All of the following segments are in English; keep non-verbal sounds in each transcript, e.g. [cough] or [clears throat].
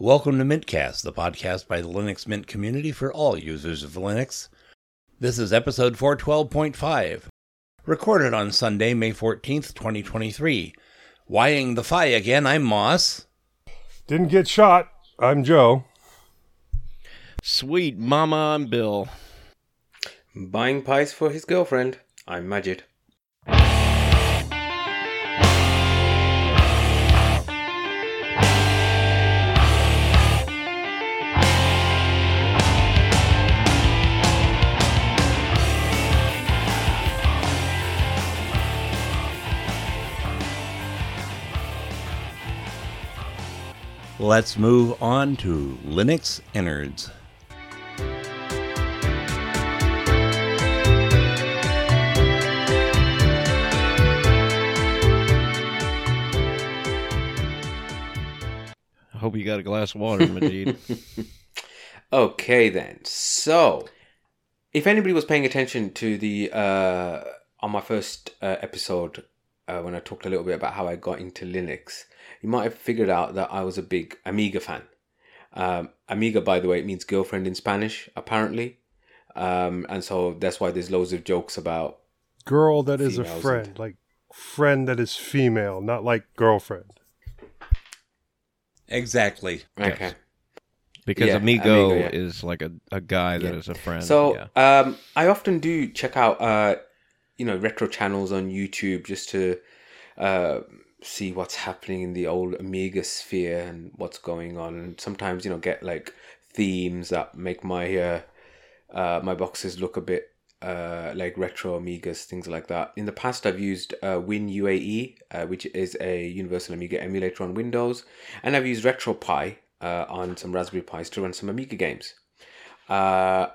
Welcome to Mintcast, the podcast by the Linux Mint community for all users of Linux. This is episode 412.5, recorded on Sunday, May 14th, 2023. Wying the Fi again, I'm Moss. Didn't get shot. I'm Joe. Sweet Mama, I'm Bill. Buying pies for his girlfriend. I'm Majid. Let's move on to Linux Innards. I hope you got a glass of water, Majid. [laughs] Okay then. So, if anybody was paying attention to the uh, on my first uh, episode uh, when I talked a little bit about how I got into Linux, you might have figured out that I was a big Amiga fan. Um, Amiga, by the way, it means girlfriend in Spanish, apparently, um, and so that's why there's loads of jokes about. Girl that is a friend, and- like friend that is female, not like girlfriend. Exactly. Okay. Because Yeah, Amigo, Amigo, yeah. is like a, a guy that Yeah. is a friend. So yeah. um, I often do check out, uh, you know, retro channels on YouTube just to uh, see what's happening in the old Amiga sphere and what's going on, and sometimes you know get like themes that make my uh, uh, my boxes look a bit uh, like retro Amigas, things like that. In the past, I've used uh, WinUAE, uh, which is a Universal Amiga emulator on Windows, and I've used RetroPie uh, on some Raspberry Pis to run some Amiga games. Uh,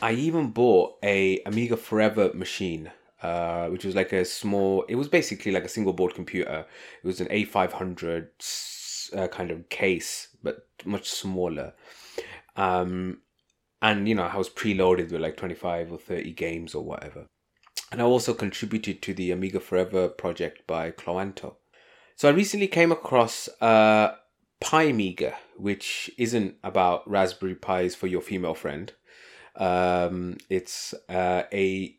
I even bought a Amiga Forever machine, uh, which was like a small. It was basically like a single board computer. It was an A five hundred uh, kind of case, but much smaller. Um, and you know, I was preloaded with like 25 or 30 games or whatever. And I also contributed to the Amiga Forever project by Cloanto. So I recently came across uh, Pi Amiga which isn't about Raspberry Pis for your female friend. Um, it's uh, a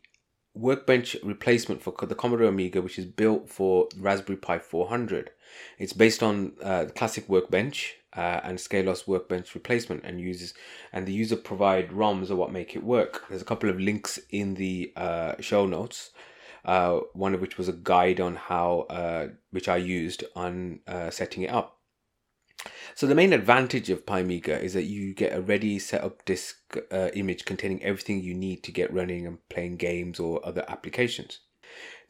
workbench replacement for the Commodore Amiga, which is built for Raspberry Pi 400. It's based on uh, the classic workbench uh, and Scalos workbench replacement, and uses and the user provide ROMs are what make it work. There's a couple of links in the uh, show notes. Uh, one of which was a guide on how, uh, which I used on uh, setting it up. So the main advantage of Pimiga is that you get a ready set up disk uh, image containing everything you need to get running and playing games or other applications.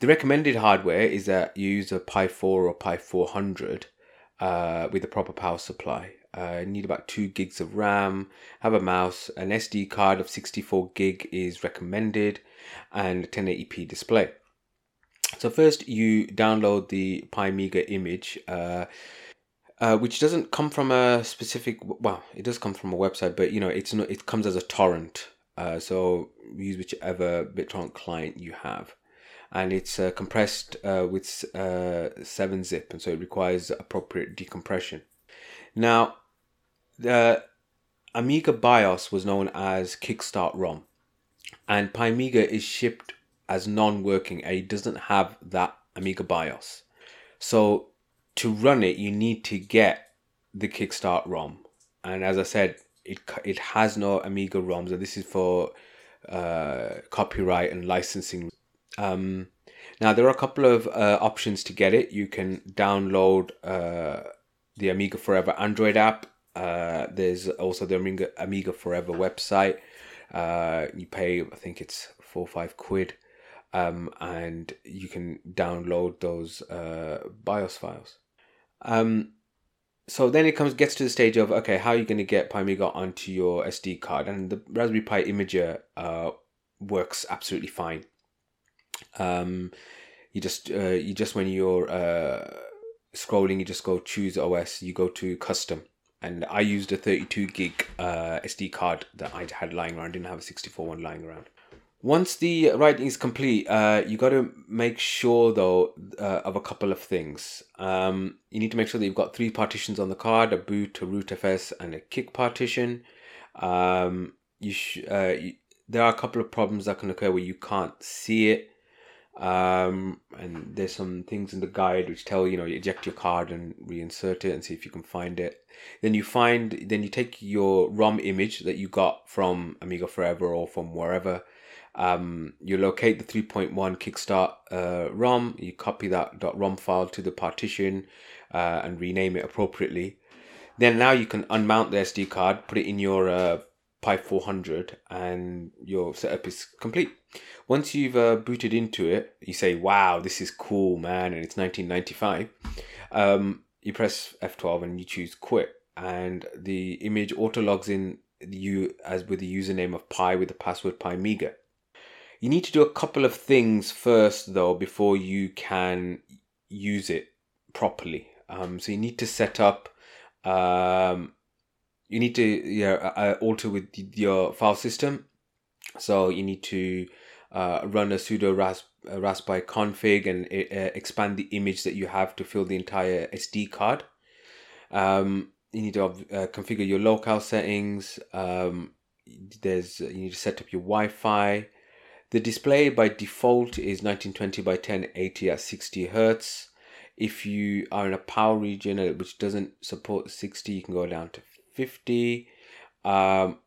The recommended hardware is that you use a Pi 4 or Pi 400 uh, with a proper power supply. Uh, you need about 2 gigs of RAM, have a mouse, an SD card of 64 gig is recommended, and a 1080p display. So first you download the Pimiga image, uh, uh, which doesn't come from a specific. Well, it does come from a website, but you know it's not. It comes as a torrent. Uh, so use whichever BitTorrent client you have, and it's uh, compressed uh, with uh, seven zip, and so it requires appropriate decompression. Now, the Amiga BIOS was known as Kickstart ROM, and Pimiga is shipped as non-working it doesn't have that Amiga BIOS. So to run it, you need to get the Kickstart ROM, and as I said, it it has no Amiga ROMs, and this is for uh, copyright and licensing. Um, now there are a couple of uh, options to get it. You can download uh, the Amiga Forever Android app. Uh, there's also the Amiga Amiga Forever website. Uh, you pay, I think it's four or five quid, um, and you can download those uh, BIOS files. Um, so then it comes gets to the stage of okay, how are you going to get Pimiga onto your SD card? And the Raspberry Pi Imager uh, works absolutely fine. Um, you just uh, you just when you're uh, scrolling, you just go choose OS. You go to custom, and I used a 32 gig uh, SD card that I had lying around. Didn't have a 64 one lying around. Once the writing is complete, uh, you got to make sure though uh, of a couple of things. Um, you need to make sure that you've got three partitions on the card: a boot, a root FS, and a kick partition. Um, you, sh- uh, you there are a couple of problems that can occur where you can't see it. Um, and there's some things in the guide which tell you know you eject your card and reinsert it and see if you can find it. Then you find then you take your ROM image that you got from Amiga Forever or from wherever um, you locate the 3.1 Kickstart uh, ROM, you copy that .rom file to the partition uh, and rename it appropriately. Then now you can unmount the SD card, put it in your uh, Pi 400, and your setup is complete. Once you've uh, booted into it, you say, "Wow, this is cool, man!" and it's 1995. Um, you press F12 and you choose Quit, and the image auto logs in you as with the username of Pi with the password Pimiga. You need to do a couple of things first, though, before you can use it properly. Um, so you need to set up. Um, you need to yeah, uh, alter with your file system. So you need to uh, run a sudo rasp, uh, config and uh, expand the image that you have to fill the entire SD card. Um, you need to uh, configure your locale settings. Um, there's you need to set up your Wi-Fi. The display by default is 1920 by 1080 at 60 hertz. If you are in a power region which doesn't support 60, you can go down to 50. Um,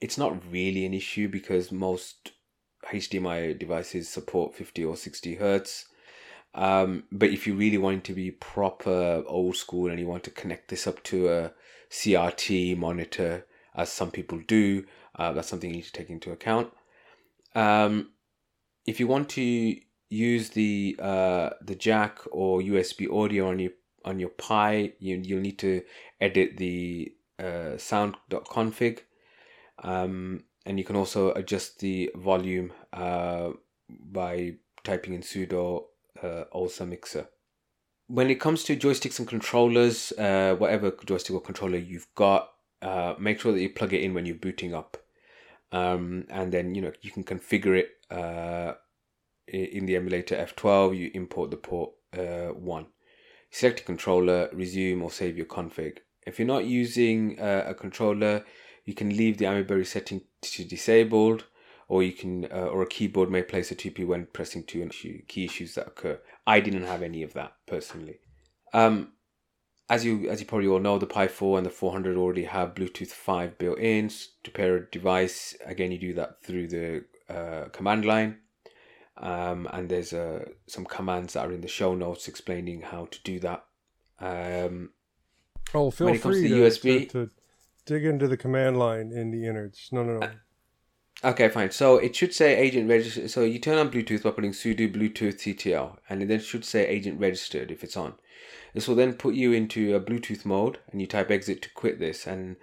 it's not really an issue because most HDMI devices support 50 or 60 hertz. Um, but if you really want to be proper old school and you want to connect this up to a CRT monitor, as some people do, uh, that's something you need to take into account. Um, if you want to use the uh, the jack or USB audio on your on your Pi, you you'll need to edit the uh, sound.config, um, and you can also adjust the volume uh, by typing in sudo uh, alsamixer. When it comes to joysticks and controllers, uh, whatever joystick or controller you've got, uh, make sure that you plug it in when you're booting up, um, and then you know you can configure it uh, in the emulator F12. You import the port uh, one, select a controller, resume or save your config. If you're not using uh, a controller, you can leave the Amiberry setting to disabled, or you can, uh, or a keyboard may place a TP when pressing two key issues that occur. I didn't have any of that personally. Um, as you as you probably all know, the Pi 4 and the 400 already have Bluetooth 5 built in. To pair a device, again, you do that through the uh, command line. Um, and there's uh, some commands that are in the show notes explaining how to do that. Um, Oh, feel When it comes free to to, USB to, to dig into the command line in the innards. No, no, no. Okay, fine. So it should say agent registered. So you turn on Bluetooth by putting sudo bluetooth ctl, and it then should say agent registered if it's on. This will then put you into a Bluetooth mode, and you type exit to quit this, and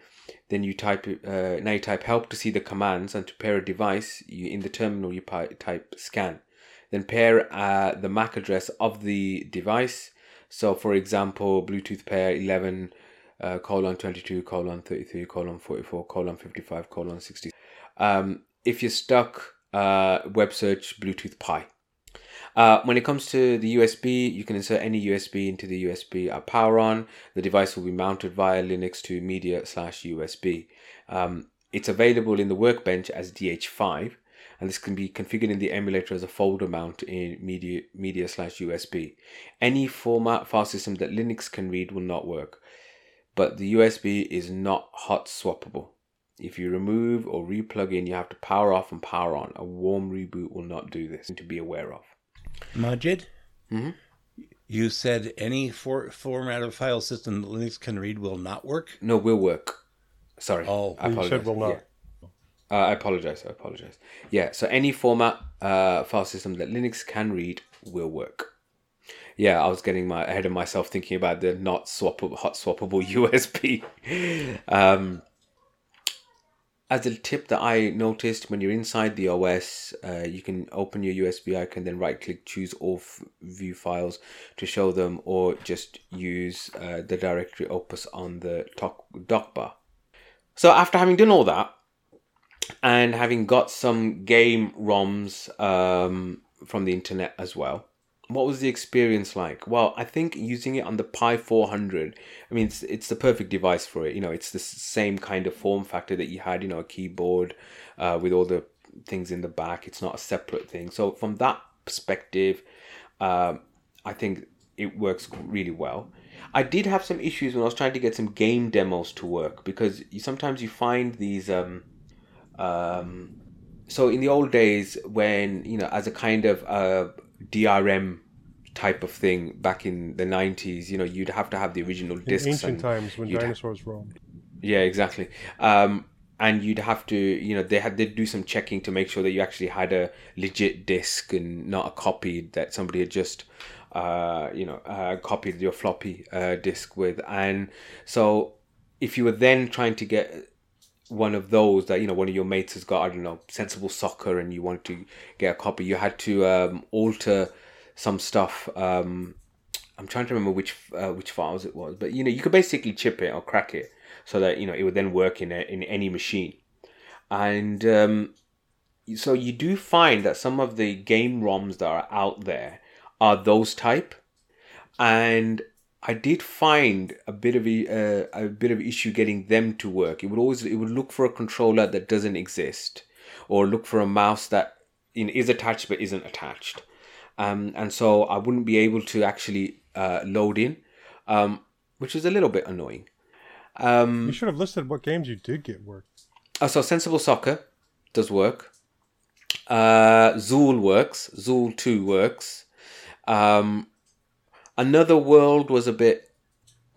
then you type uh, now you type help to see the commands, and to pair a device, you in the terminal you type scan, then pair uh, the MAC address of the device. So for example, Bluetooth pair eleven uh, colon twenty two colon thirty three colon forty four colon fifty five colon sixty. Um, if you're stuck, uh, web search Bluetooth Pi. Uh, when it comes to the USB, you can insert any USB into the USB at power on. The device will be mounted via Linux to media slash USB. Um, it's available in the workbench as DH5, and this can be configured in the emulator as a folder mount in media media slash USB. Any format file system that Linux can read will not work, but the USB is not hot swappable. If you remove or replug in, you have to power off and power on. A warm reboot will not do this. To be aware of. Majid, Mhm. you said any for- format of file system that Linux can read will not work. No, will work. Sorry. Oh, I You apologize. said will not. Yeah. Uh, I apologize. I apologize. Yeah. So any format uh, file system that Linux can read will work. Yeah, I was getting my ahead of myself thinking about the not swappable, hot swappable [laughs] USB. um, as a tip that I noticed when you're inside the OS, uh, you can open your USB icon, then right click, choose all f- view files to show them, or just use uh, the directory opus on the top dock bar. So after having done all that, and having got some game ROMs um, from the internet as well. What was the experience like? Well, I think using it on the Pi 400, I mean, it's, it's the perfect device for it. You know, it's the same kind of form factor that you had, you know, a keyboard uh, with all the things in the back. It's not a separate thing. So, from that perspective, um, I think it works really well. I did have some issues when I was trying to get some game demos to work because you, sometimes you find these. Um, um, so in the old days, when you know, as a kind of uh, DRM type of thing back in the nineties, you know, you'd have to have the original In discs. ancient times when you'd ha- dinosaurs roamed. yeah, exactly. Um, and you'd have to, you know, they had to do some checking to make sure that you actually had a legit disc and not a copy that somebody had just, uh, you know, uh, copied your floppy uh, disk with. And so, if you were then trying to get one of those that you know one of your mates has got, I don't know, sensible soccer, and you wanted to get a copy, you had to um, alter some stuff. Um, I'm trying to remember which uh, which files it was, but you know you could basically chip it or crack it so that you know it would then work in a, in any machine. And um, so you do find that some of the game ROMs that are out there are those type, and I did find a bit of a, uh, a bit of issue getting them to work. It would always it would look for a controller that doesn't exist, or look for a mouse that know, is attached but isn't attached um, and so I wouldn't be able to actually uh, load in, um, which is a little bit annoying. Um, You should have listed what games you did get work. uh, so Sensible Soccer does work. Uh, Zool works. Zool Two works. Um, Another World was a bit,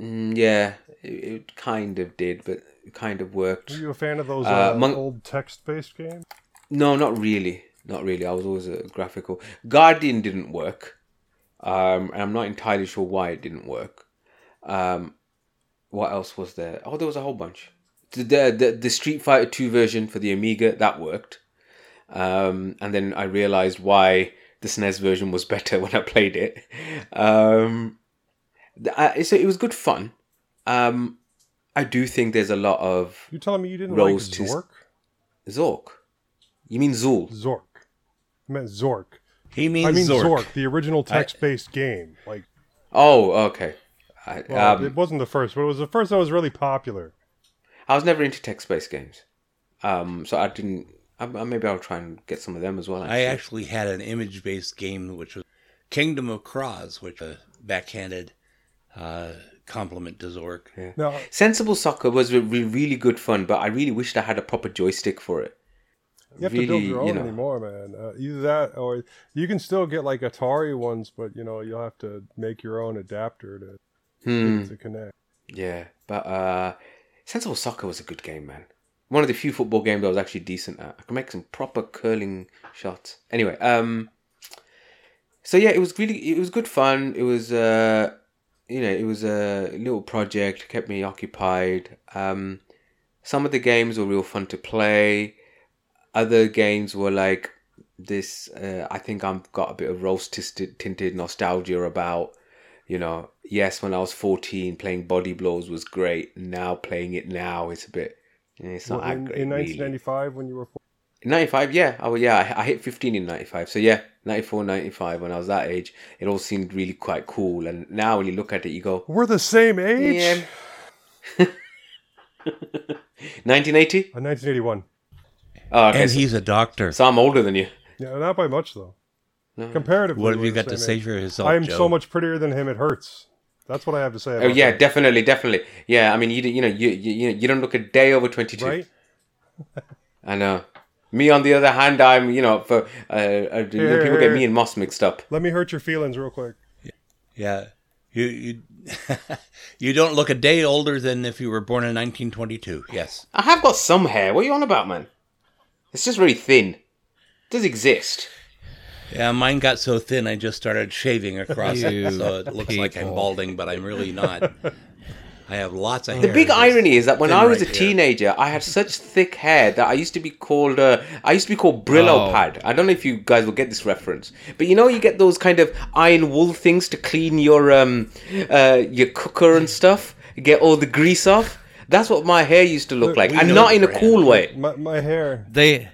mm, yeah, it, it kind of did, but it kind of worked. Were you a fan of those Uh, uh, Mon- old text-based games? No, not really. Not really. I was always a graphical. Guardian didn't work. Um, and I'm not entirely sure why it didn't work. Um, what else was there? Oh, there was a whole bunch. The the, the, Street Fighter 2 version for the Amiga, that worked. Um, and then I realized why the SNES version was [laughs] better when I played it. Um, I, so it was good fun. Um, I do think there's a lot of You telling me you didn't like to- Zork? Zork. You mean Zool? Zork. I meant Zork. He means I mean Zork. Zork, the original text-based game. Like, Oh, okay. I, well, um, it wasn't the first, but it was the first that was really popular. I was never into text-based games, um, so I didn't. I, I- maybe I'll try and get some of them as well. I Actually. actually had an image-based game which was Kingdom of Kroz, which was a backhanded uh, compliment to Zork. Now, Sensible Soccer was re- re- really good fun, but I really wished I had a proper joystick for it. You have to build your own you know. anymore, man. Uh, either that, or you can still get like Atari ones, but you know you'll have to make your own adapter to Hmm. to connect. Yeah, but uh, Sensible Soccer was a good game, man. One of the few football games I was actually decent at. I could make some proper curling shots. Anyway, um, so yeah, it was really it was good fun. It was uh, you know, it was a little project, kept me occupied. Um, some of the games were real fun to play. Other games were like this. Uh, I think I've got a bit of rose tinted nostalgia about you know, yes, when I was 14, playing Body Blows was great. Now playing it now, it's a bit, it's not Well, in, great. in really. 1995, when you were four, 95, yeah. Oh, yeah, I, I hit 15 in 95. So, yeah, 94, 95, when I was that age, it all seemed really quite cool. And now when you look at it, you go, we're the same age. yeah. [laughs] 1980? Uh, 1981. Oh, okay. And he's a doctor. so I'm older than you. Yeah, not by much though. No. Comparatively, What have you got to say age. for yourself, I am Joe? so much prettier than him. It hurts. That's what I have to say. About Oh yeah, that, definitely, definitely. Yeah, I mean, you you know, you you you don't look a day over twenty two. right? [laughs] I know. Me, on the other hand, I'm you know for uh, uh, you know, Here, people here, get here. me and Moss mixed up. Let me hurt your feelings real quick. Yeah. You you [laughs] you don't look a day older than if you were born in 1922. Yes. I have got some hair. What are you on about, man? It's just very thin. It does exist. Yeah, mine got so thin I just started shaving across it, so it looks like I'm balding, but I'm really not. I have lots of hair. The big irony is that when I was right a here. teenager, I had such thick hair that I used to be called uh, I used to be called Brillo Oh. pad. I don't know if you guys will get this reference, but you know you get those kind of iron wool things to clean your um uh, your cooker and stuff, get all the grease off. That's what my hair used to look Look, like, and not in a cool way. My, my hair. They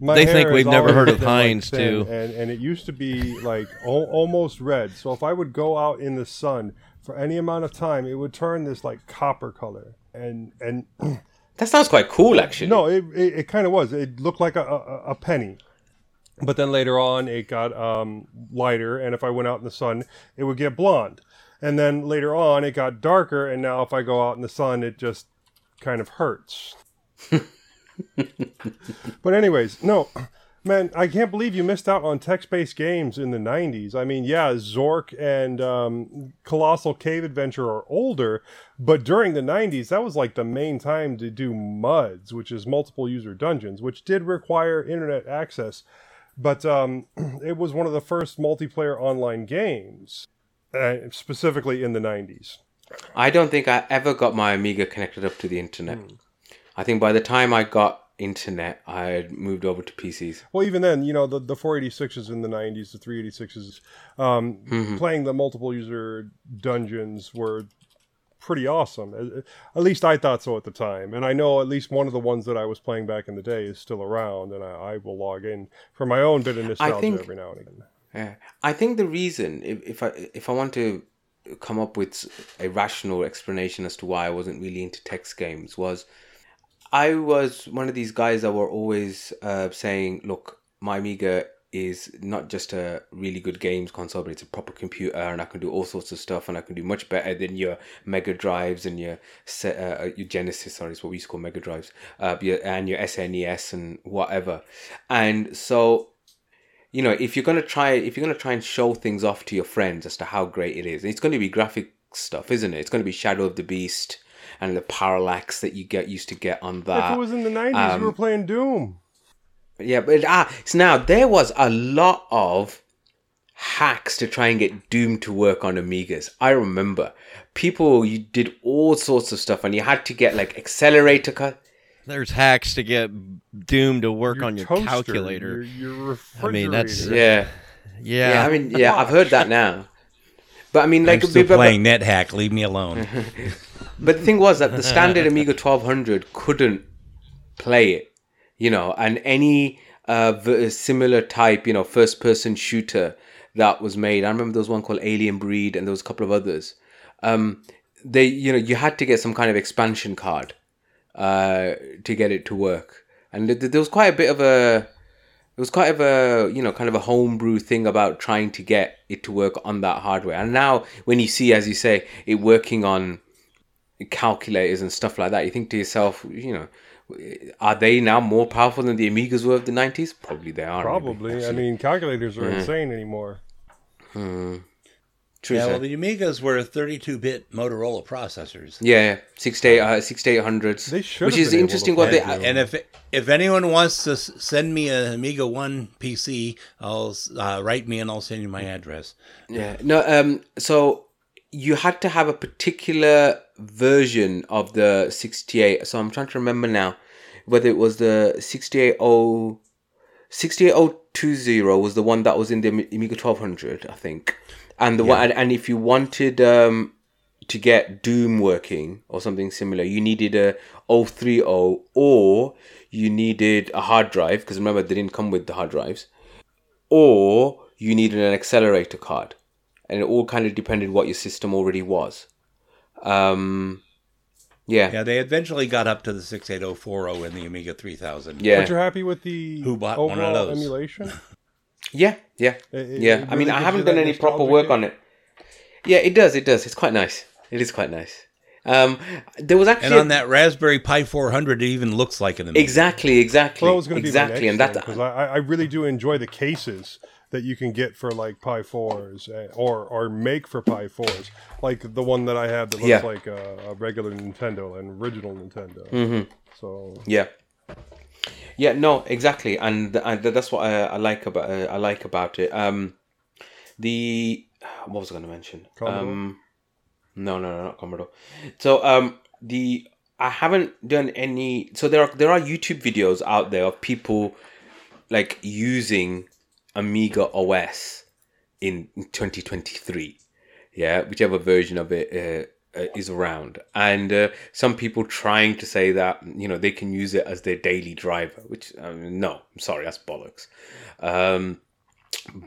My They think we've never heard of been, like, Heinz, too. and and it used to be like al- almost red. So if I would go out in the sun for any amount of time, it would turn this like copper color. And and [clears throat] That sounds quite cool, actually. no, it it, it kind of was. It looked like a, a a penny. But then later on, it got um, lighter, and if I went out in the sun, it would get blonde. And then later on, it got darker, and now if I go out in the sun, it just kind of hurts. [laughs] but anyways, no, man, I can't believe you missed out on text-based games in the '90s. I mean, yeah, Zork and um, Colossal Cave Adventure are older, but during the '90s, that was like the main time to do MUDs, which is multiple user dungeons, which did require internet access. But um, [clears throat] it was one of the first multiplayer online games, uh, specifically in the '90s. I don't think I ever got my Amiga connected up to the internet. Hmm. I think by the time I got internet, I had moved over to PCs. Well, even then, you know, the, the 486s in the 90s, the 386s, um, Mm-hmm. playing the multiple user dungeons were pretty awesome. At- At least I thought so at the time. And I know at least one of the ones that I was playing back in the day is still around, and I, I will log in for my own bit of nostalgia think- every now and again. Yeah, I think the reason, if, if I if I want to come up with a rational explanation as to why I wasn't really into text games, was I was one of these guys that were always uh, saying, "Look, my Amiga is not just a really good games console, but it's a proper computer, and I can do all sorts of stuff, and I can do much better than your Mega Drives and your Se- uh, your Genesis, sorry, it's what we used to call Mega Drives, uh, and your SNES and whatever." And so you know, if you're gonna try, if you're gonna try and show things off to your friends as to how great it is, it's going to be graphic stuff, isn't it? It's going to be Shadow of the Beast and the parallax that you get used to get on that. if it was in the 90s, um, you were playing Doom. Yeah, but ah, so now there was a lot of hacks to try and get Doom to work on Amigas. I remember people you did all sorts of stuff, and you had to get like accelerator cut. There's hacks to get Doom to work on your toaster, calculator. Your, your I mean, that's- Yeah, yeah. yeah. I mean, yeah, I've heard that now. But I mean, like, I'm still but- but- playing NetHack. Leave me alone. [laughs] But the thing was that the standard Amiga 1200 couldn't play it, you know, and any uh, similar type, you know, first person shooter that was made. I remember there was one called Alien Breed and there was a couple of others. Um, they, you know, you had to get some kind of expansion card uh, to get it to work. And th- th- there was quite a bit of a, it was quite of a, you know, kind of a homebrew thing about trying to get it to work on that hardware. And now when you see, as you say, it working on calculators and stuff like that, you think to yourself, you know, are they now more powerful than the Amigas were of the 90s? Probably they are. maybe, Probably. I mean, calculators are insane anymore. True, yeah, sir. well, the Amigas were 32-bit Motorola processors. yeah, 68, uh, 6800s. They should Which have is been able interesting to what they. them. And if if anyone wants to send me an Amiga One PC, I'll uh, write me and I'll send you my address. Yeah. No, um, so you had to have a particular version of the 68. So I'm trying to remember now whether it was the 680. 68020 was the one that was in the Amiga 1200, I think. And the one, and, and if you wanted um, to get Doom working or something similar, you needed a 030 or you needed a hard drive because remember they didn't come with the hard drives, or you needed an accelerator card, and it all kind of depended what your system already was. Um, yeah, Yeah, they eventually got up to the 68040 in the Amiga 3000. yeah, But you're happy with the Who bought one of those? emulation? [laughs] yeah, yeah, It- it- yeah. it I mean, I haven't done any proper work on it. Yeah, it does. It does. It's quite nice. It is quite nice. Um, there was actually And on that Raspberry Pi 400, it even looks like an Amiga. exactly, exactly, Well, that was going to exactly, and that because I, I really do enjoy the cases that you can get for like Pi fours eh, or or make for Pi fours, like the one that I have that looks Yeah. like a, a regular Nintendo, an original Nintendo. Mm-hmm. So Yeah. Yeah, no, exactly, and, and that's what I, I like about uh, I like about it. Um, the what was I going to mention? Commodore? Um, no, no, no, not Commodore. So, um, the I haven't done any. So there are there are YouTube videos out there of people like using Amiga OS in 2023. Yeah, whichever version of it uh, is around, and uh, some people trying to say that you know they can use it as their daily driver. Which mean, no, I'm sorry, that's bollocks. Um,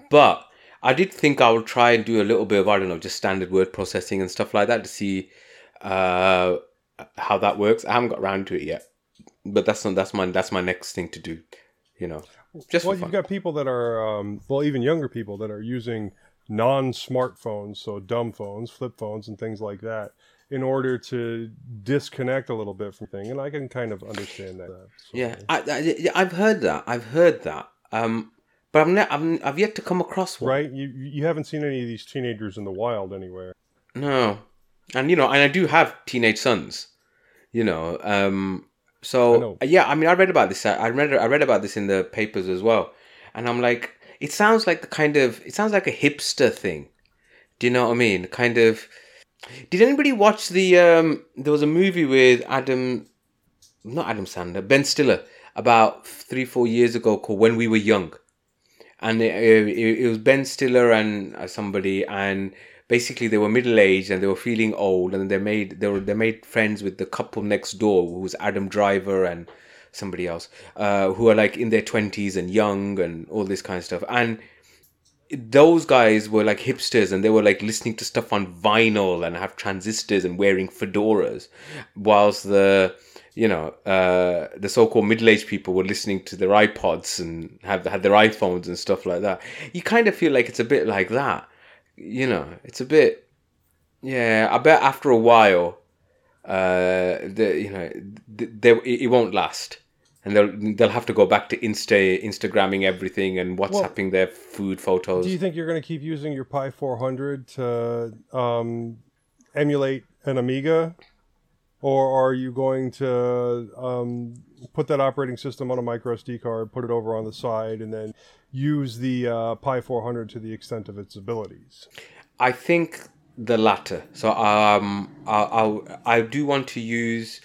but I did think I would try and do a little bit of I don't know, just standard word processing and stuff like that to see uh, how that works. I haven't got around to it yet, but that's not that's my that's my next thing to do. You know, just well, you've got people that are, um, well, even younger people that are using non-smartphones, so dumb phones, flip phones, and things like that, in order to disconnect a little bit from thing. And I can kind of understand that. So- Yeah, I, I, I've heard that. I've heard that. Um, but I've, ne- I've I've yet to come across one. Right? You you haven't seen any of these teenagers in the wild anywhere. No, and you know, and I do have teenage sons. You know, um, I so know. yeah. I mean, I read about this. I read I read about this in the papers as well, and I'm like, it sounds like the kind of it sounds like a hipster thing. Do you know what I mean? Kind of. Did anybody watch the? Um, there was a movie with Adam, not Adam Sandler, Ben Stiller, about three four years ago called When We Were Young, and it, it, it was Ben Stiller and uh, somebody, and basically they were middle aged and they were feeling old, and they made they were they made friends with the couple next door, who was Adam Driver and somebody else, uh, who are like in their twenties and young and all this kind of stuff, and those guys were like hipsters and they were like listening to stuff on vinyl and have transistors and wearing fedoras whilst the you know uh the so-called middle-aged people were listening to their ipods and have had their iphones and stuff like that. You kind of feel like it's a bit like that you know? It's a bit yeah i bet after a while uh the you know th- it won't last and they'll they'll have to go back to insta instagramming everything and whatsapping their food photos Do you think you're going to keep using your Pi 400 to um, emulate an Amiga, or are you going to um, put that operating system on a micro SD card, put it over on the side, and then use the uh, Pi 400 to the extent of its abilities? I think the latter. So um, I I I do want to use.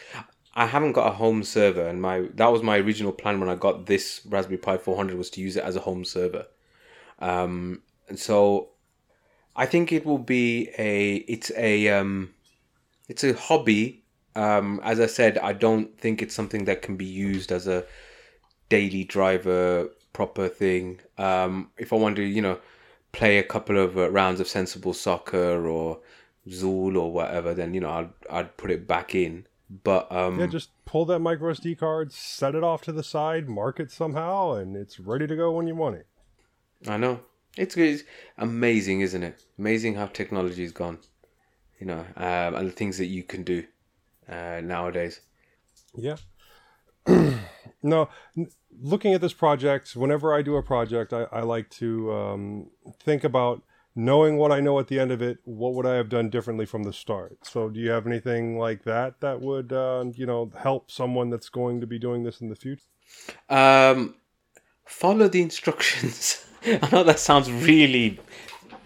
I haven't got a home server, and my that was my original plan when I got this Raspberry Pi 400 was to use it as a home server. Um, and so I think it will be a it's a um, it's a hobby. Um, as I said, I don't think it's something that can be used as a daily driver proper thing. Um, if I want to, you know, play a couple of uh, rounds of sensible soccer or Zool or whatever, then you know I'd I'd put it back in. But um, Yeah, just pull that micro SD card, set it off to the side, mark it somehow, and it's ready to go when you want it. I know it's, it's amazing, isn't it? Amazing how technology has gone, you know, um, and the things that you can do uh, nowadays. Yeah. [clears throat] no, looking at this project, whenever I do a project, I, I like to um, think about knowing what I know at the end of it. What would I have done differently from the start? So, do you have anything like that that would, uh, you know, help someone that's going to be doing this in the future? Um, follow the instructions. [laughs] I know that sounds really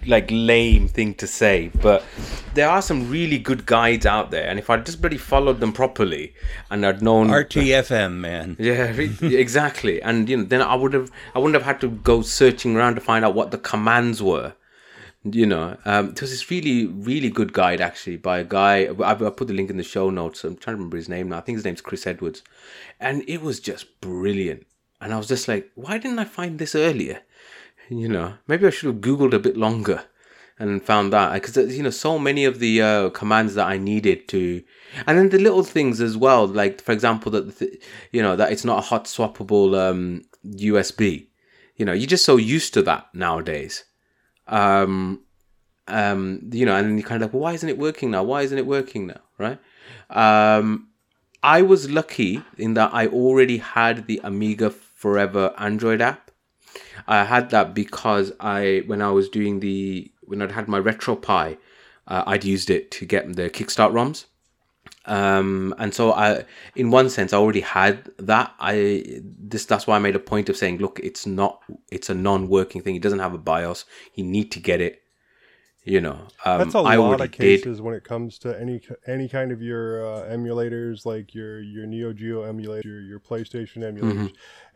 like lame thing to say, but there are some really good guides out there, and if I just really followed them properly and I'd known [laughs] RTFM, man. Yeah, exactly. And you know, then I would have, I wouldn't have had to go searching around to find out what the commands were. You know, um, there was this really, really good guide actually by a guy. I, I put the link in the show notes. I'm trying to remember his name now. I think his name's Chris Edwards, and it was just brilliant. And I was just like, why didn't I find this earlier? You know, maybe I should have googled a bit longer and found that because you know so many of the uh, commands that I needed to, and then the little things as well, like for example that the, you know that it's not a hot swappable um, USB. You know, you're just so used to that nowadays. Um, um, you know, and you're kind of like, well, why isn't it working now? Why isn't it working now? Right? Um, I was lucky in that I already had the Amiga Forever Android app. I had that because I, when I was doing the, when I'd had my RetroPie, uh, I'd used it to get the Kickstart ROMs. Um, and so I, in one sense, I already had that. I this that's why I made a point of saying, look, it's not, it's a non-working thing. It doesn't have a BIOS. You need to get it. You know, um, That's a I lot of did. cases when it comes to any any kind of your uh, emulators, like your your Neo Geo emulator, your, your PlayStation emulators, Mm-hmm.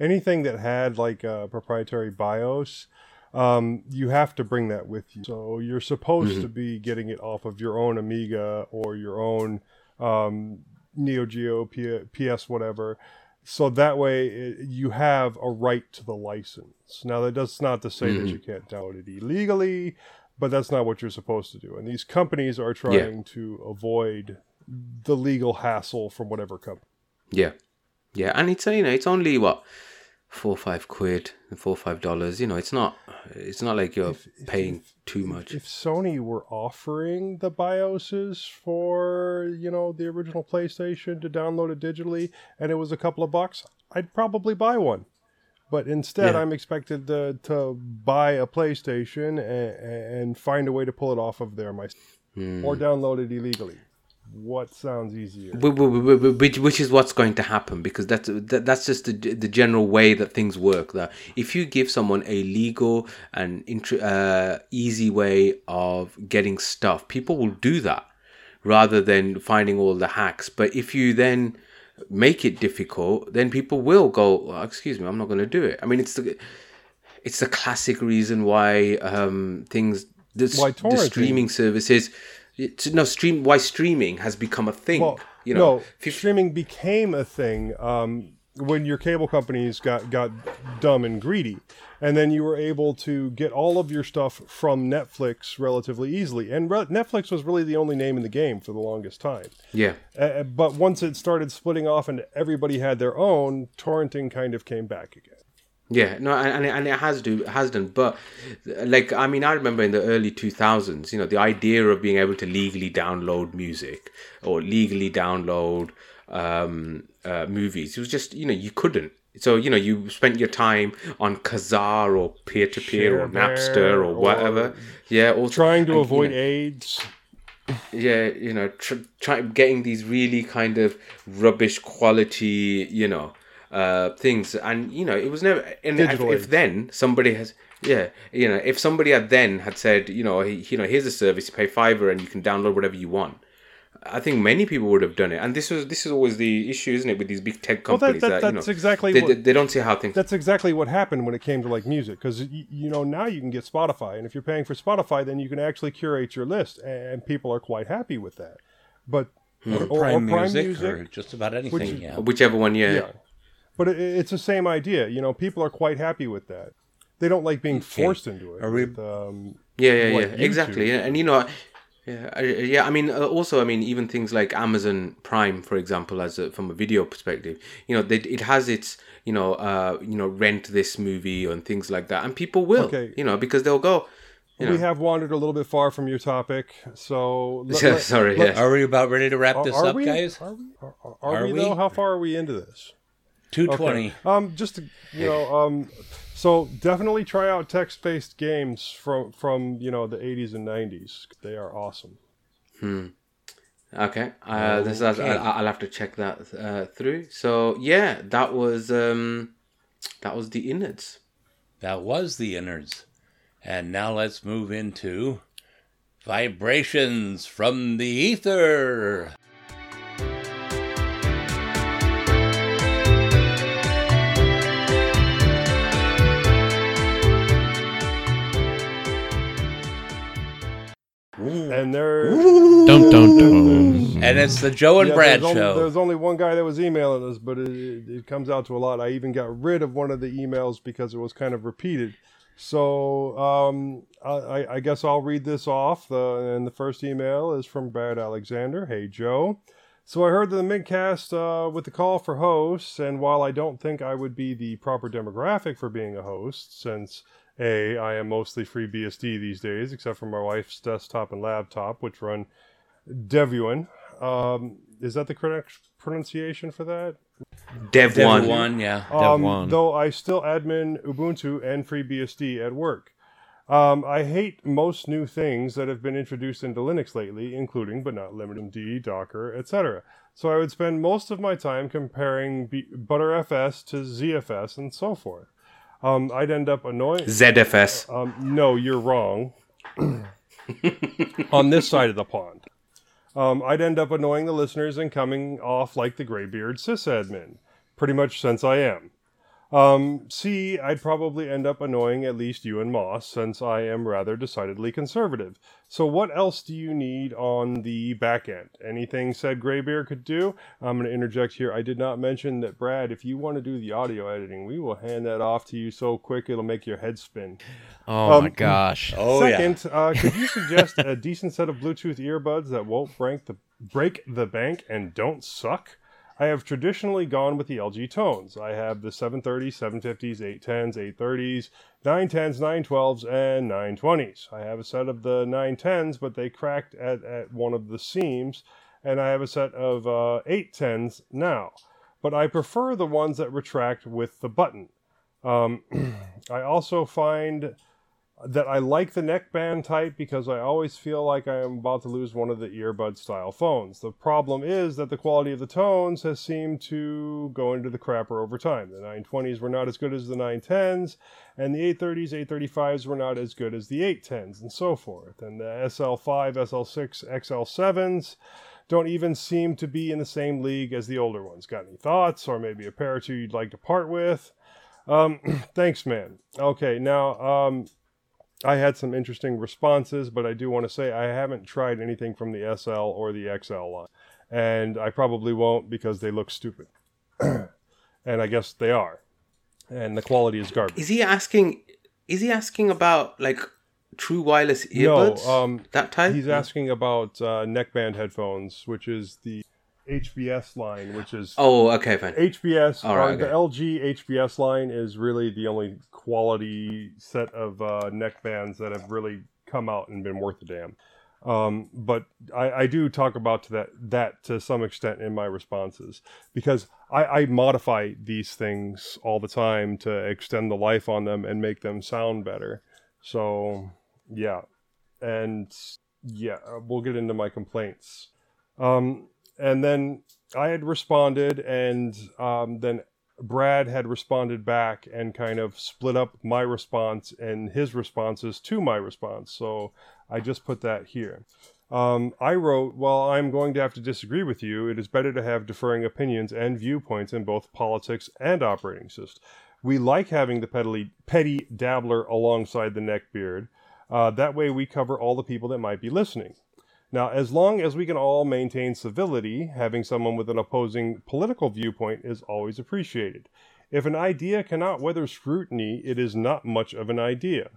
anything that had like a proprietary BIOS. um, you have to bring that with you. So you're supposed to be getting it off of your own Amiga or your own um, Neo Geo, P- PS, whatever. So that way it, you have a right to the license. Now that does not to say that you can't download it illegally, but that's not what you're supposed to do. And these companies are trying to avoid the legal hassle from whatever company. Yeah, yeah, and it's you know it's only what four or five quid, four or five dollars. You know, it's not it's not like you're paying too much. If Sony were offering the BIOSes for, you know, the original PlayStation to download it digitally and it was a couple of bucks, I'd probably buy one. But instead, Yeah. I'm expected to, to buy a PlayStation and, and find a way to pull it off of there myself Hmm. or download it illegally. What sounds easier? Wh- wh- wh- wh- which which is what's going to happen because that's that's just the, the general way that things work. That if you give someone a legal and uh, easy way of getting stuff people will do that rather than finding all the hacks. But if you then make it difficult then people will go well, excuse me i'm not going to do it. I mean it's the it's the classic reason why um things the, Why the streaming services it's, no stream why streaming has become a thing Well, you know no, fif- streaming became a thing um, when your cable companies got got dumb and greedy, and then you were able to get all of your stuff from Netflix relatively easily. And re- Netflix was really the only name in the game for the longest time. yeah Uh, but once it started splitting off and everybody had their own, torrenting kind of came back again. Yeah, no, and and it, has do has done, but like I mean, I remember in the early two thousands, you know, the idea of being able to legally download music or legally download um, uh, movies, it was just you know you couldn't. So you know you spent your time on Kazaa or peer to peer or Napster Bear or whatever. or yeah, or Trying to and, you avoid know, AIDS. yeah, you know, tr- try getting these really kind of rubbish quality, you know, uh, things, and you know, it was never. And if, if then somebody has, yeah, you know, if somebody had then had said, you know, he, you know, here's a service, you pay fiver, and you can download whatever you want. I think many people would have done it, and this was this is always the issue, isn't it, with these big tech Well, that- companies that- that, you that's know, exactly they, what- they, they don't see how things. That's exactly what happened when it came to like music, because you know now you can get Spotify, and if you're paying for Spotify, then you can actually curate your list, and people are quite happy with that. But or, or Prime, music, or just about anything. you- yeah. Whichever one, yeah. yeah, but it, it's the same idea. You know, people are quite happy with that. They don't like being forced into it. Are we- with, um, Yeah, yeah, like yeah, exactly. YouTube. Yeah. And you know, yeah, I- yeah. I mean, uh, also, I mean, even things like Amazon Prime, for example, as a, from a video perspective, you know, they, it has its, you know, uh, you know, rent this movie and things like that, and people will, Okay. you know, because they'll go. You know, we have wandered a little bit far from your topic, so [laughs] let- Yeah, let- sorry, let- yeah. Are we about ready to wrap Are, this are up, we, guys? Are we? Are, are, are Are we, we? though? How far are we into this? Two Okay. Um, just to, you know, um, so definitely try out text-based games from from you know the 80s and 90s. They are awesome. Hmm. Okay, uh, this is, I, I'll have to check that uh, through. So yeah, that was um, that was the innards. That was the innards. And now let's move into vibrations from the ether. And they're Dun dun dun. And it's the Joe and yeah, Brad there's, show. only, there's only one guy that was emailing us, but it, it, it comes out to a lot. I even got rid of one of the emails because it was kind of repeated. So um, I, I- I guess I'll read this off. The, and the first email is from Brad Alexander. Hey, Joe. So I heard the Mintcast uh, with the call for hosts, and while I don't think I would be the proper demographic for being a host, since A, I am mostly FreeBSD these days, except for my wife's desktop and laptop, which run Devuan. Um, is that the correct pronunciation for that? Dev, Dev one. one, yeah. Um, one. though I still admin Ubuntu and FreeBSD at work. Um, I hate most new things that have been introduced into Linux lately, including but not limited to Docker, etc. So I would spend most of my time comparing B- ButterFS to ZFS and so forth. Um, I'd end up annoying. ZFS. Um, no, you're wrong. [laughs] On this side of the pond. Um, I'd end up annoying the listeners and coming off like the graybeard sysadmin, pretty much since I am. Um, C, I'd probably end up annoying at least you and Moss, since I am rather decidedly conservative. So, what else do you need on the back end? Anything said Graybeard could do? I'm going to interject here. I did not mention that, Brad, if you want to do the audio editing, we will hand that off to you so quick it'll make your head spin. Oh Um, my gosh. [laughs] Oh yeah. Second, uh, could you suggest a decent set of Bluetooth earbuds that won't break the break the bank and don't suck? I have traditionally gone with the LG tones. I have the 730s, 750s, 810s, 830s, 910s, 912s, and 920s. I have a set of the 910s, but they cracked at, at one of the seams, and I have a set of uh, 810s now. But I prefer the ones that retract with the button. Um, [clears throat] I also find that I like the neckband type because I always feel like I am about to lose one of the earbud style phones. The problem is that the quality of the tones has seemed to go into the crapper over time. The 920s were not as good as the 910s, and the 830s, 835s were not as good as the 810s, and so forth. And the SL5, SL6, XL7s don't even seem to be in the same league as the older ones. Got any thoughts, or maybe a pair or two you'd like to part with? Um, [clears throat] thanks, man. Okay, now um, I had some interesting responses, but I do want to say I haven't tried anything from the SL or the XL line, and I probably won't because they look stupid, [clears throat] and I guess they are, and the quality is garbage. Is he asking? Is he asking about like true wireless No, earbuds? um, that type. He's asking about uh, neckband headphones, which is the HBS line, which is Oh, okay, fine. HBS. All right, uh, The. LG HBS line is really the only quality set of uh, neck bands that have really come out and been worth a damn. Um, but I, I do talk about to that that to some extent in my responses because I, I modify these things all the time to extend the life on them and make them sound better. So yeah, and yeah, we'll get into my complaints. Um, and then I had responded, and um, then Brad had responded back and kind of split up my response and his responses to my response. So I just put that here. Um, I wrote, Well, I'm going to have to disagree with you. It is better to have differing opinions and viewpoints in both politics and operating systems. We like having the petty, petty dabbler alongside the neckbeard. Uh, that way, we cover all the people that might be listening. Now, as long as we can all maintain civility, having someone with an opposing political viewpoint is always appreciated. If an idea cannot weather scrutiny, it is not much of an idea.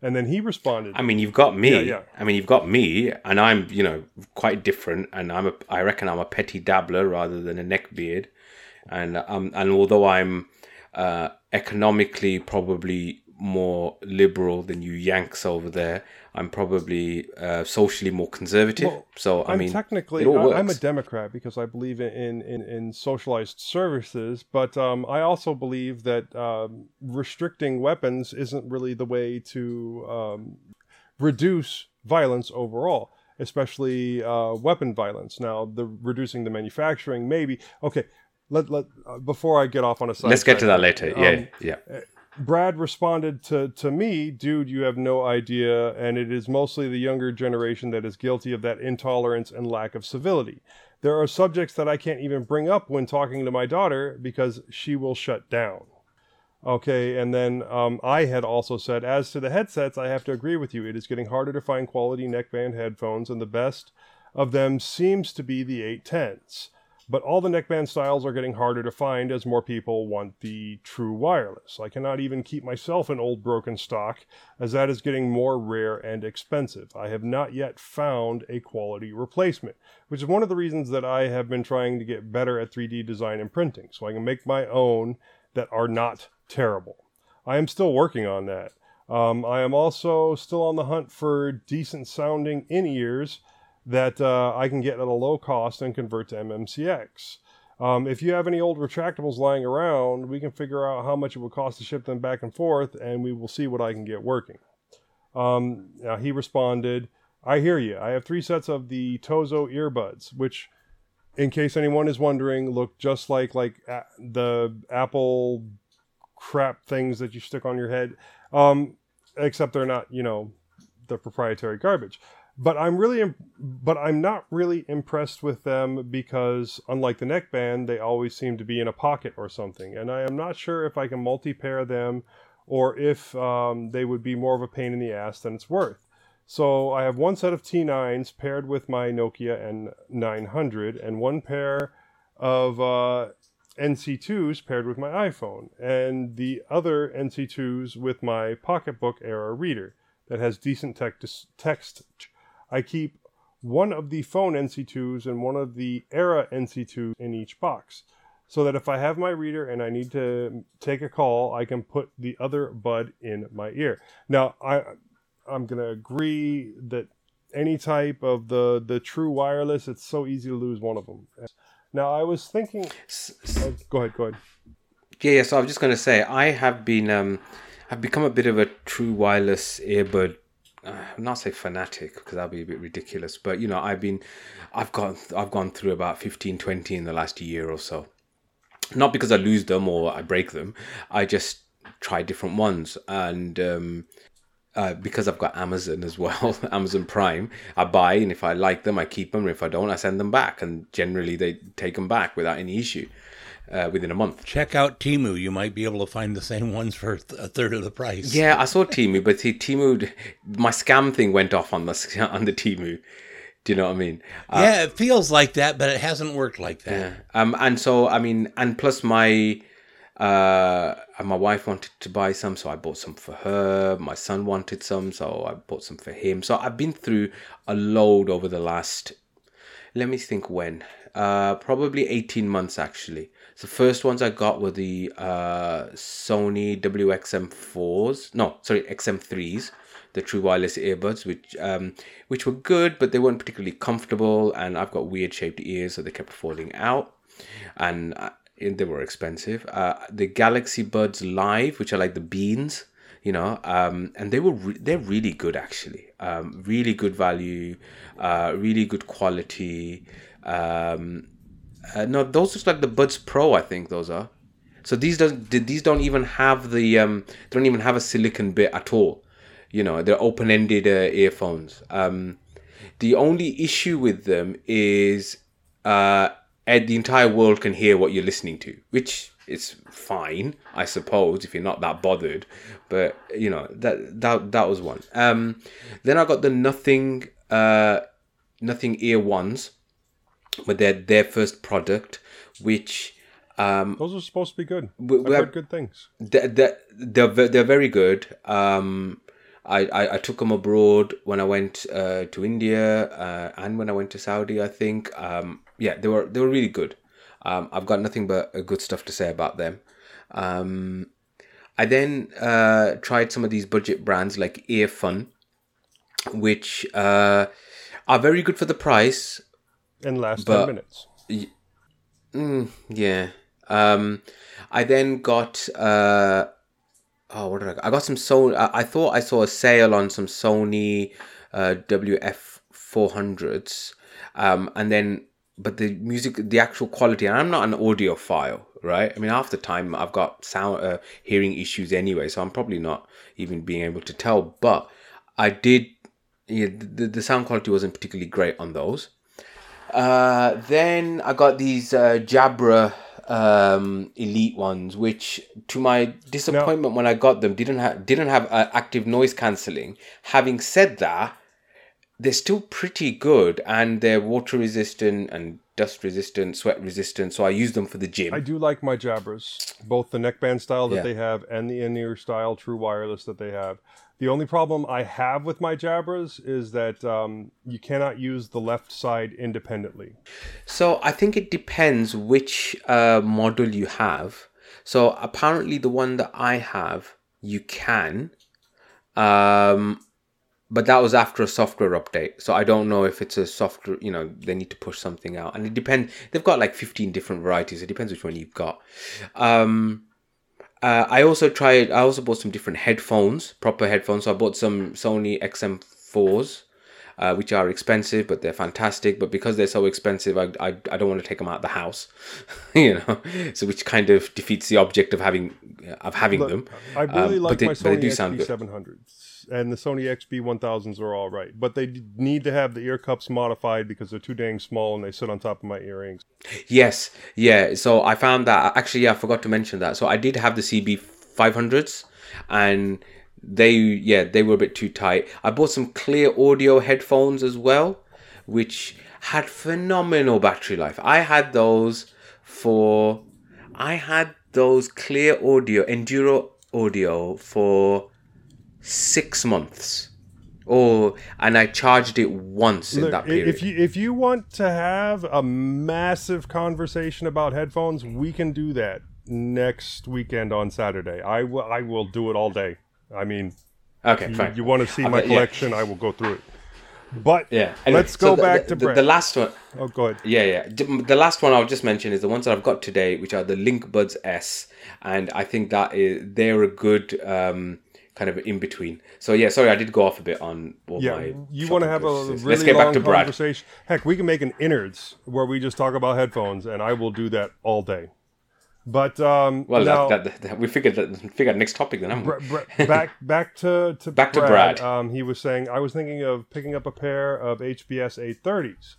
And then he responded, I mean, you've got me. Yeah, yeah. I mean, you've got me, and I'm, you know, quite different. And I'm a, I reckon I'm a petty dabbler rather than a neckbeard. And um, and although I'm uh, economically probably more liberal than you Yanks over there, I'm probably uh, socially more conservative. Well, so I I'm mean, technically it all I- I'm a. Democrat because I believe in in, in socialized services, but um, I also believe that um, restricting weapons isn't really the way to um, reduce violence overall, especially uh, weapon violence. Now, the reducing the manufacturing, maybe okay. Let let uh, before I get off on a side. Let's get to that later. Yeah, um, yeah. Brad responded to, to me, dude, you have no idea, and it is mostly the younger generation that is guilty of that intolerance and lack of civility. There are subjects that I can't even bring up when talking to my daughter because she will shut down. Okay, and then um, I had also said, as to the headsets, I have to agree with you. It is getting harder to find quality neckband headphones, and the best of them seems to be the 810s. But all the neckband styles are getting harder to find as more people want the true wireless. I cannot even keep myself an old broken stock, as that is getting more rare and expensive. I have not yet found a quality replacement, which is one of the reasons that I have been trying to get better at 3D design and printing, so I can make my own that are not terrible. I am still working on that. Um, I am also still on the hunt for decent sounding in ears that uh, I can get at a low cost and convert to MMCX. Um, if you have any old retractables lying around, we can figure out how much it would cost to ship them back and forth, and we will see what I can get working. Um, now he responded, I hear you. I have three sets of the Tozo earbuds, which, in case anyone is wondering, look just like like a- the Apple crap things that you stick on your head, um, except they're not, you know, the proprietary garbage. But I'm really, im- but I'm not really impressed with them because, unlike the neckband, they always seem to be in a pocket or something, and I am not sure if I can multi-pair them, or if um, they would be more of a pain in the ass than it's worth. So I have one set of T9s paired with my Nokia N900, and one pair of uh, NC2s paired with my iPhone, and the other NC2s with my Pocketbook Era reader that has decent text. text. I keep one of the phone NC2s and one of the Era NC2s in each box, so that if I have my reader and I need to take a call, I can put the other bud in my ear. Now, I I'm gonna agree that any type of the the true wireless, it's so easy to lose one of them. Now, I was thinking. Oh, go ahead. Go ahead. Yeah, yeah. So I was just going to say, I have been, um, I've become a bit of a true wireless earbud. Uh, not say fanatic because that'd be a bit ridiculous, but you know, I've been, I've gone, I've gone through about 15, 20 in the last year or so. Not because I lose them or I break them. I just try different ones, and um, uh, because I've got Amazon as well, [laughs] Amazon Prime, I buy and if I like them, I keep them. If I don't, I send them back, and generally they take them back without any issue uh, within a month. Check out Temu. You might be able to find the same ones for th- a third of the price. Yeah, I saw Temu, but see, Temu, my scam thing went off on the [laughs] on the Temu. Do you know what I mean? Uh, yeah, it feels like that, but it hasn't worked like that. Yeah. Um, and so I mean, and plus my uh, my wife wanted to buy some, so I bought some for her. My son wanted some, so I bought some for him. So I've been through a load over the last. Let me think when. Uh, probably eighteen months actually. So first ones I got were the uh, Sony WXM4s. No, sorry, XM3s the true wireless earbuds, which um, which were good, but they weren't particularly comfortable, and I've got weird shaped ears, so they kept falling out, and, uh, they were expensive. Uh, the Galaxy Buds Live, which are like the beans, you know, um, and they were re- they're really good actually, um, really good value, uh, really good quality. Um, uh, no, those are like the Buds Pro, I think those are. So these don't these don't even have the um, don't even have a silicon bit at all. You know they're open-ended uh, earphones. Um, the only issue with them is uh, the entire world can hear what you're listening to which is fine i suppose if you're not that bothered. But you know that that that was one. Um, then i got the nothing uh, nothing ear ones but they're their first product which um, Those are supposed to be good. I've heard good things. they're, they're, they're, they're very good. Um, I, I, I took them abroad when I went uh, to India uh, and when I went to Saudi. I think um, yeah they were they were really good. Um, I've got nothing but good stuff to say about them. Um, I then uh, tried some of these budget brands like Earfun, which uh, are very good for the price. And last But- 10 minutes. Mm, yeah. Um, I then got uh, oh, what did I? Got? I got some Sony. I, I thought I saw a sale on some Sony uh, WF four hundreds, um, and then but the music, the actual quality. And I'm not an audiophile, right? I mean, half the time I've got sound uh, hearing issues anyway, so I'm probably not even being able to tell. But I did. Yeah, the, the sound quality wasn't particularly great on those. Uh, then I got these uh, Jabra um, Elite ones, which, to my disappointment, when I got them, didn't have didn't have uh, active noise cancelling. Having said that, they're still pretty good, and they're water resistant and dust resistant, sweat resistant. So I use them for the gym. I do like my Jabras, both the neckband style that Yeah. they have and the in-ear style true wireless that they have. The only problem I have with my Jabras is that um, you cannot use the left side independently. So I think it depends which uh, model you have. So apparently the one that I have, you can. Um, but that was after a software update. So I don't know if it's a software, you know, they need to push something out. And it depends, they've got like 15 different varieties. It depends which one you've got. Um, uh, I also tried, I also bought some different headphones, proper headphones. So I bought some Sony XM4s uh, which are expensive, but they're fantastic. But because they're so expensive, I, I, I don't want to take them out of the house, [laughs] you know. So which kind of defeats the object of having of having them. I Um, really but like they- my but they Sony do sound good. XP700s. And the Sony XB1000s are all right, but they need to have the ear cups modified because they're too dang small and they sit on top of my earrings. Yes, yeah. So I found that actually, yeah, I forgot to mention that. So I did have the CB 500s, and they, yeah, they were a bit too tight. I bought some Cleer Audio headphones as well, which had phenomenal battery life. I had those for, I had those Cleer Audio enduro audio for six months. Oh, and I charged it once in Look, that period. if you if you want to have a massive conversation about headphones, we can do that next weekend on Saturday. I will I will do it all day. I mean, okay, you, fine. you want to see my Okay, yeah. collection, I will go through it. But Yeah. Anyway, let's so go the- back the, to the, the last one. oh, go ahead. Yeah, yeah. The last one I'll just mention is the ones that I've got today, which are the Link Buds S, and I think that is they're a good um, kind of in between. So yeah, sorry, I did go off a bit on what Yeah, my you want to have a really Let's get long back to Brad. conversation. Heck, we can make an innards where we just talk about headphones, and I will do that all day. But um, Well, now, that, that, that- we figured that figured next topic then. Br- Br- back [laughs] back to, to Back to Brad. Um, he was saying I was thinking of picking up a pair of HBS 830s.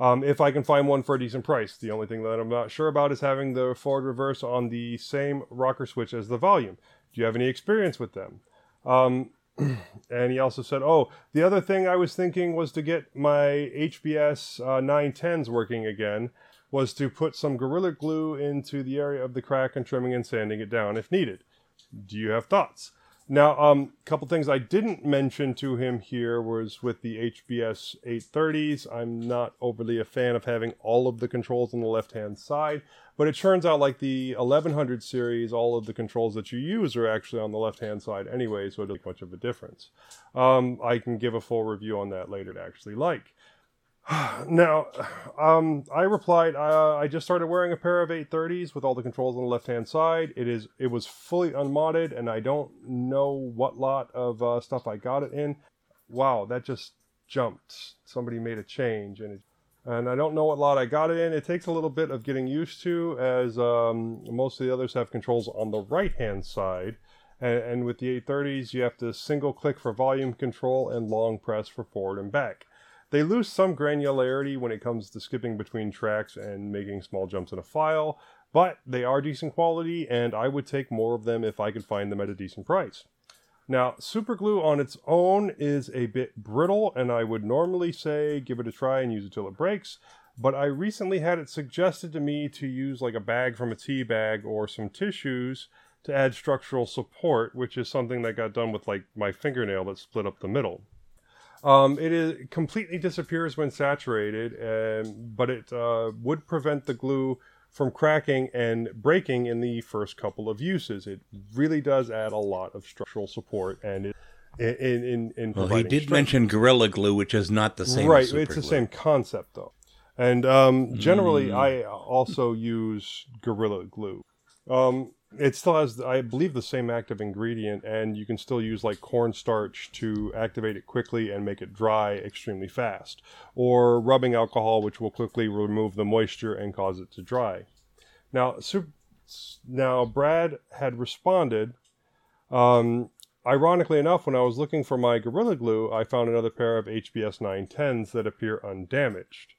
Um, if I can find one for a decent price. The only thing that I'm not sure about is having the forward reverse on the same rocker switch as the volume. Do you have any experience with them? Um, [clears throat] and he also said, "Oh, the other thing I was thinking was to get my HBS uh, 910s working again. Was to put some Gorilla Glue into the area of the crack and trimming and sanding it down if needed. Do you have thoughts?" Now, um, a couple things I didn't mention to him here was with the HBS 830s. I'm not overly a fan of having all of the controls on the left hand side, but it turns out like the 1100 series, all of the controls that you use are actually on the left hand side anyway, so it doesn't make much of a difference. Um, I can give a full review on that later to actually like. [sighs] Now, um, I replied. Uh, I just started wearing a pair of 830s with all the controls on the left-hand side. It is. It was fully unmodded, and I don't know what lot of uh, stuff I got it in. Wow, that just jumped. Somebody made a change, and it, and I don't know what lot I got it in. It takes a little bit of getting used to, as um, most of the others have controls on the right-hand side. And, and with the 830s, you have to single click for volume control and long press for forward and back. They lose some granularity when it comes to skipping between tracks and making small jumps in a file, but they are decent quality, and I would take more of them if I could find them at a decent price. Now, superglue on its own is a bit brittle, and I would normally say give it a try and use it till it breaks. But I recently had it suggested to me to use like a bag from a tea bag or some tissues to add structural support, which is something that got done with like my fingernail that split up the middle. Um, it is it completely disappears when saturated, and, but it uh, would prevent the glue from cracking and breaking in the first couple of uses. It really does add a lot of structural support, and it, in in in Well, he did strength. mention Gorilla Glue, which is not the same. right. It's the same concept though, and um, generally Mm. I also use Gorilla Glue. Um, it still has, I believe, the same active ingredient, and you can still use like cornstarch to activate it quickly and make it dry extremely fast, or rubbing alcohol, which will quickly remove the moisture and cause it to dry. Now, now Brad had responded. Um, ironically enough, when I was looking for my Gorilla Glue, I found another pair of HBS 910s that appear undamaged.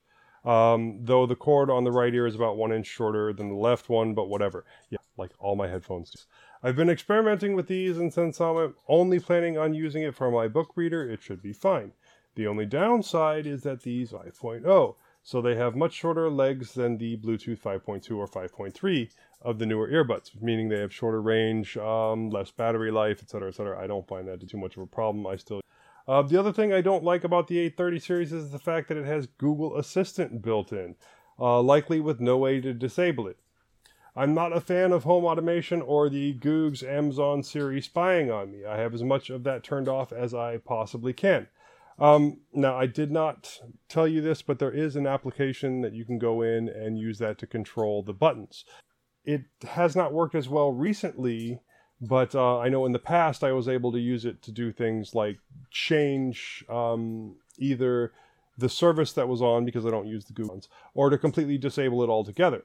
Um, though the cord on the right ear is about one inch shorter than the left one, but whatever. Yeah, like all my headphones do. I've been experimenting with these, and since I'm only planning on using it for my book reader, it should be fine. The only downside is that these 5.0, so they have much shorter legs than the Bluetooth 5.2 or 5.3 of the newer earbuds, meaning they have shorter range, um, less battery life, etc., etc. I don't find that too much of a problem. I still uh, the other thing I don't like about the 830 series is the fact that it has Google Assistant built in, uh, likely with no way to disable it. I'm not a fan of home automation or the Goog's Amazon Siri spying on me. I have as much of that turned off as I possibly can. Um, now, I did not tell you this, but there is an application that you can go in and use that to control the buttons. It has not worked as well recently, but uh, I know in the past I was able to use it to do things like change um, either the service that was on because I don't use the Google ones, or to completely disable it altogether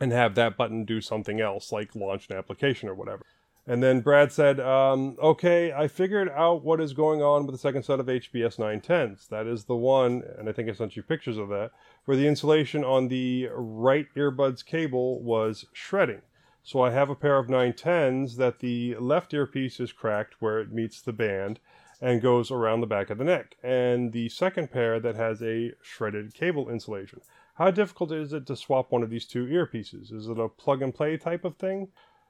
and have that button do something else like launch an application or whatever. And then Brad said, um, "Okay, I figured out what is going on with the second set of HBS 910s. That is the one, and I think I sent you pictures of that, where the insulation on the right earbuds cable was shredding. So I have a pair of 910s that the left earpiece is cracked where it meets the band and goes around the back of the neck, and the second pair that has a shredded cable insulation. How difficult is it to swap one of these two earpieces? Is it a plug and play type of thing?"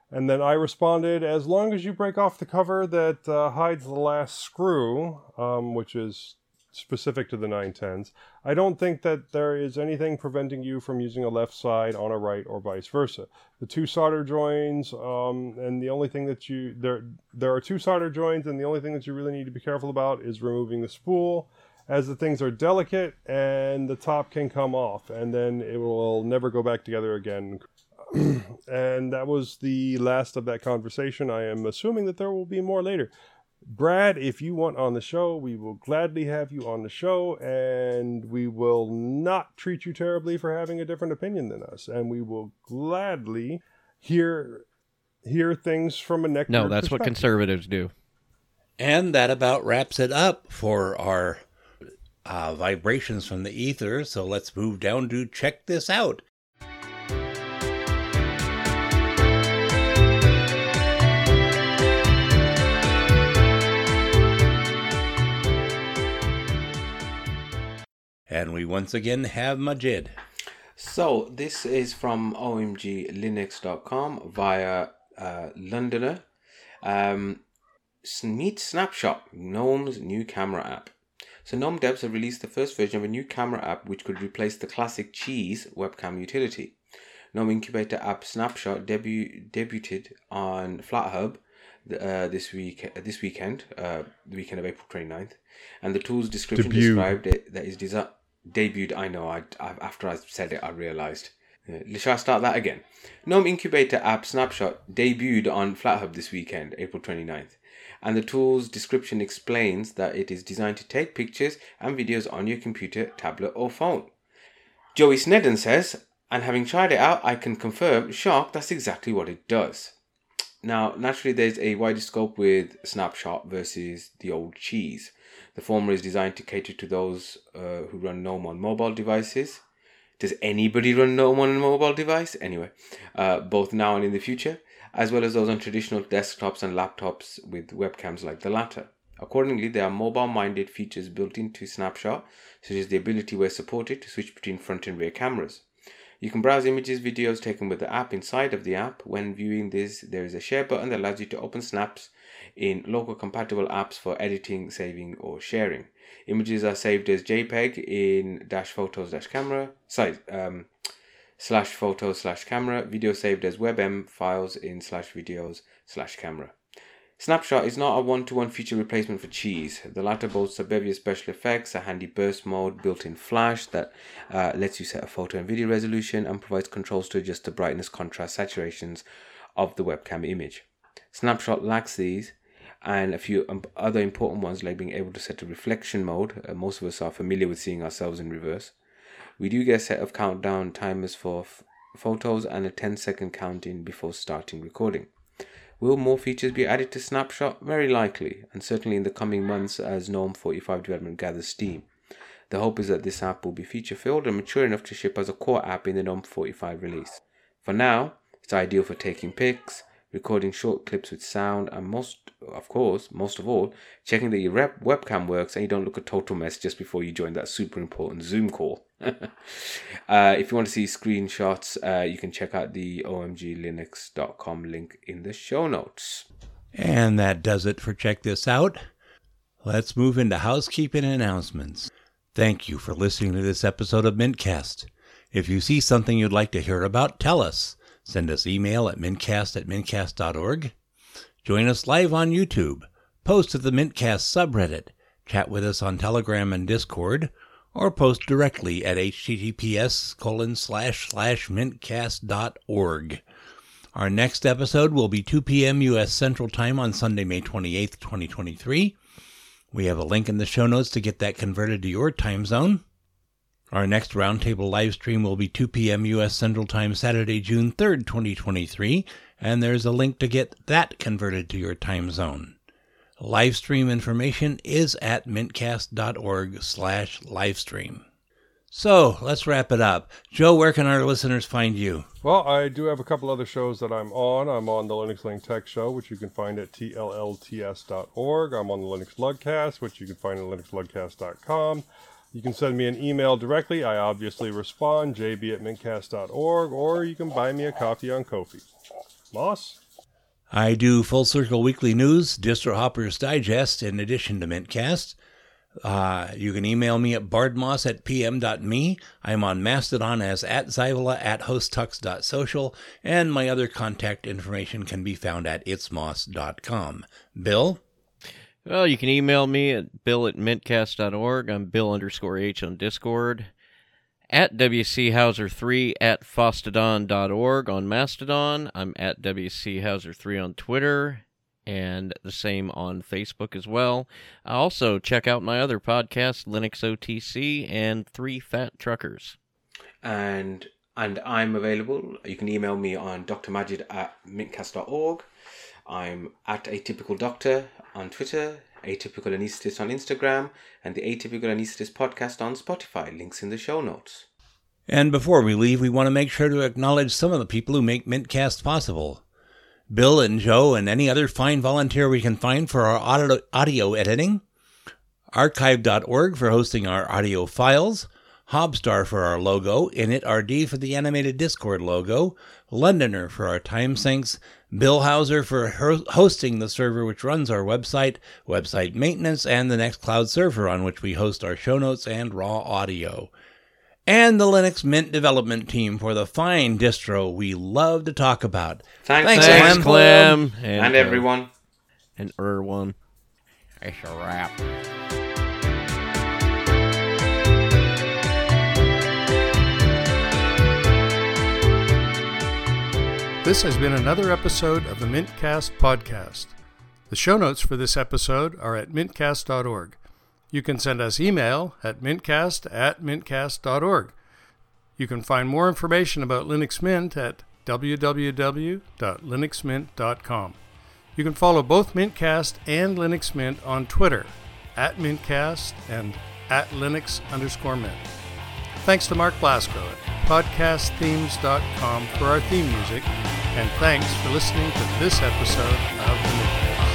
And then I responded, as long as you break off the cover that uh, hides the last screw, um, which is specific to the 910s, I don't think that there is anything preventing you from using a left side on a right or vice versa. The two solder joins, um, and the only thing that you there there are two solder joins, and the only thing that you really need to be careful about is removing the spool, as the things are delicate and the top can come off, and then it will never go back together again [clears throat] and that was the last of that conversation. I am assuming that there will be more later. Brad, if you want on the show, we will gladly have you on the show, and we will not treat you terribly for having a different opinion than us, and we will gladly hear hear things from a neck. No, that's what conservatives do. And that about wraps it up for our uh, vibrations from the ether. So let's move down to check this out. And we once again have Majid. So this is from omglinux.com via uh, Londoner. Um, meet Snapshot, GNOME's new camera app. So GNOME devs have released the first version of a new camera app which could replace the classic Cheese webcam utility. GNOME Incubator app Snapshot debu- debuted on FlatHub uh, this week uh, this weekend, uh, the weekend of April 29th, and the tool's description Debut. described it that is designed debuted. I know. I, I after I said it, I realized. Uh, shall I start that again? GNOME Incubator app Snapshot debuted on FlatHub this weekend, April 29th, and the tool's description explains that it is designed to take pictures and videos on your computer, tablet, or phone. Joey Sneddon says, and having tried it out, I can confirm, shock, that's exactly what it does. Now, naturally, there's a wider scope with Snapshot versus the old cheese. The former is designed to cater to those uh, who run GNOME on mobile devices. Does anybody run GNOME on a mobile device? Anyway, uh, both now and in the future, as well as those on traditional desktops and laptops with webcams like the latter. Accordingly, there are mobile minded features built into Snapshot, such as the ability where supported to switch between front and rear cameras. You can browse images, videos taken with the app inside of the app. When viewing this, there is a share button that allows you to open snaps in local compatible apps for editing, saving, or sharing. Images are saved as JPEG in dash photos dash camera, sorry, um, slash photos slash camera, video saved as WebM files in slash videos slash camera. Snapshot is not a one-to-one feature replacement for Cheese. The latter boasts a bevy of special effects, a handy burst mode, built-in flash that uh, lets you set a photo and video resolution, and provides controls to adjust the brightness, contrast, saturations of the webcam image. Snapshot lacks these, and a few other important ones like being able to set a reflection mode. Uh, most of us are familiar with seeing ourselves in reverse. We do get a set of countdown timers for f- photos and a 10 second counting before starting recording. Will more features be added to Snapshot? Very likely, and certainly in the coming months as GNOME 45 development gathers steam. The hope is that this app will be feature filled and mature enough to ship as a core app in the GNOME 45 release. For now, it's ideal for taking pics, recording short clips with sound, and most, of course, most of all, checking that your rep- webcam works and you don't look a total mess just before you join that super important Zoom call. [laughs] uh, if you want to see screenshots, uh, you can check out the omglinux.com link in the show notes. And that does it for Check This Out. Let's move into housekeeping announcements. Thank you for listening to this episode of Mintcast. If you see something you'd like to hear about, tell us. Send us email at mintcast at mintcast.org. Join us live on YouTube. Post to the Mintcast subreddit. Chat with us on Telegram and Discord. Or post directly at https colon slash slash mintcast.org. Our next episode will be 2 p.m. U.S. Central Time on Sunday, May 28th, 2023. We have a link in the show notes to get that converted to your time zone. Our next roundtable live stream will be 2 p.m. U.S. Central Time, Saturday, June 3rd, 2023, and there's a link to get that converted to your time zone. Live stream information is at mintcast.org slash livestream. So let's wrap it up. Joe, where can our listeners find you? Well, I do have a couple other shows that I'm on. I'm on the Linux Link Tech Show, which you can find at tllts.org. I'm on the Linux Lugcast, which you can find at linuxlugcast.com. You can send me an email directly. I obviously respond, jb at mintcast.org, or you can buy me a coffee on Ko-fi. Moss? I do Full Circle Weekly News, Distro Hoppers Digest, in addition to Mintcast. Uh, you can email me at bardmoss at pm.me. I'm on Mastodon as at zaivala at hostux.social, and my other contact information can be found at itsmoss.com. Bill? Well, you can email me at bill at mintcast.org. I'm bill underscore h on Discord. At wchouser3 at fosstodon.org on Mastodon. I'm at wchouser3 on Twitter and the same on Facebook as well. Also, check out my other podcast, Linux OTC and Three Fat Truckers. And and I'm available. You can email me on drmajid at mintcast.org. I'm at Atypical Doctor on Twitter, Atypical Anesthetist on Instagram, and the Atypical Anesthetist podcast on Spotify. Links in the show notes. And before we leave, we want to make sure to acknowledge some of the people who make Mintcast possible. Bill and Joe and any other fine volunteer we can find for our audio, audio editing, archive.org for hosting our audio files, Hobstar for our logo, InitRD for the animated Discord logo, Londoner for our time syncs, Bill Houser for hosting the server which runs our website, website maintenance, and the Nextcloud server on which we host our show notes and raw audio. And the Linux Mint development team for the fine distro we love to talk about. Thanks, Thanks, Thanks, Clem. Clem. And, uh, everyone. And Erwan. It's a wrap. This has been another episode of the Mintcast podcast. The show notes for this episode are at mintcast.org. You can send us email at mintcast at mintcast.org. You can find more information about Linux Mint at www.linuxmint.com. You can follow both Mintcast and Linux Mint on Twitter at Mintcast and at Linux underscore Mint. Thanks to Mark Blasco podcastthemes.com for our theme music, and thanks for listening to this episode of the Mintcast.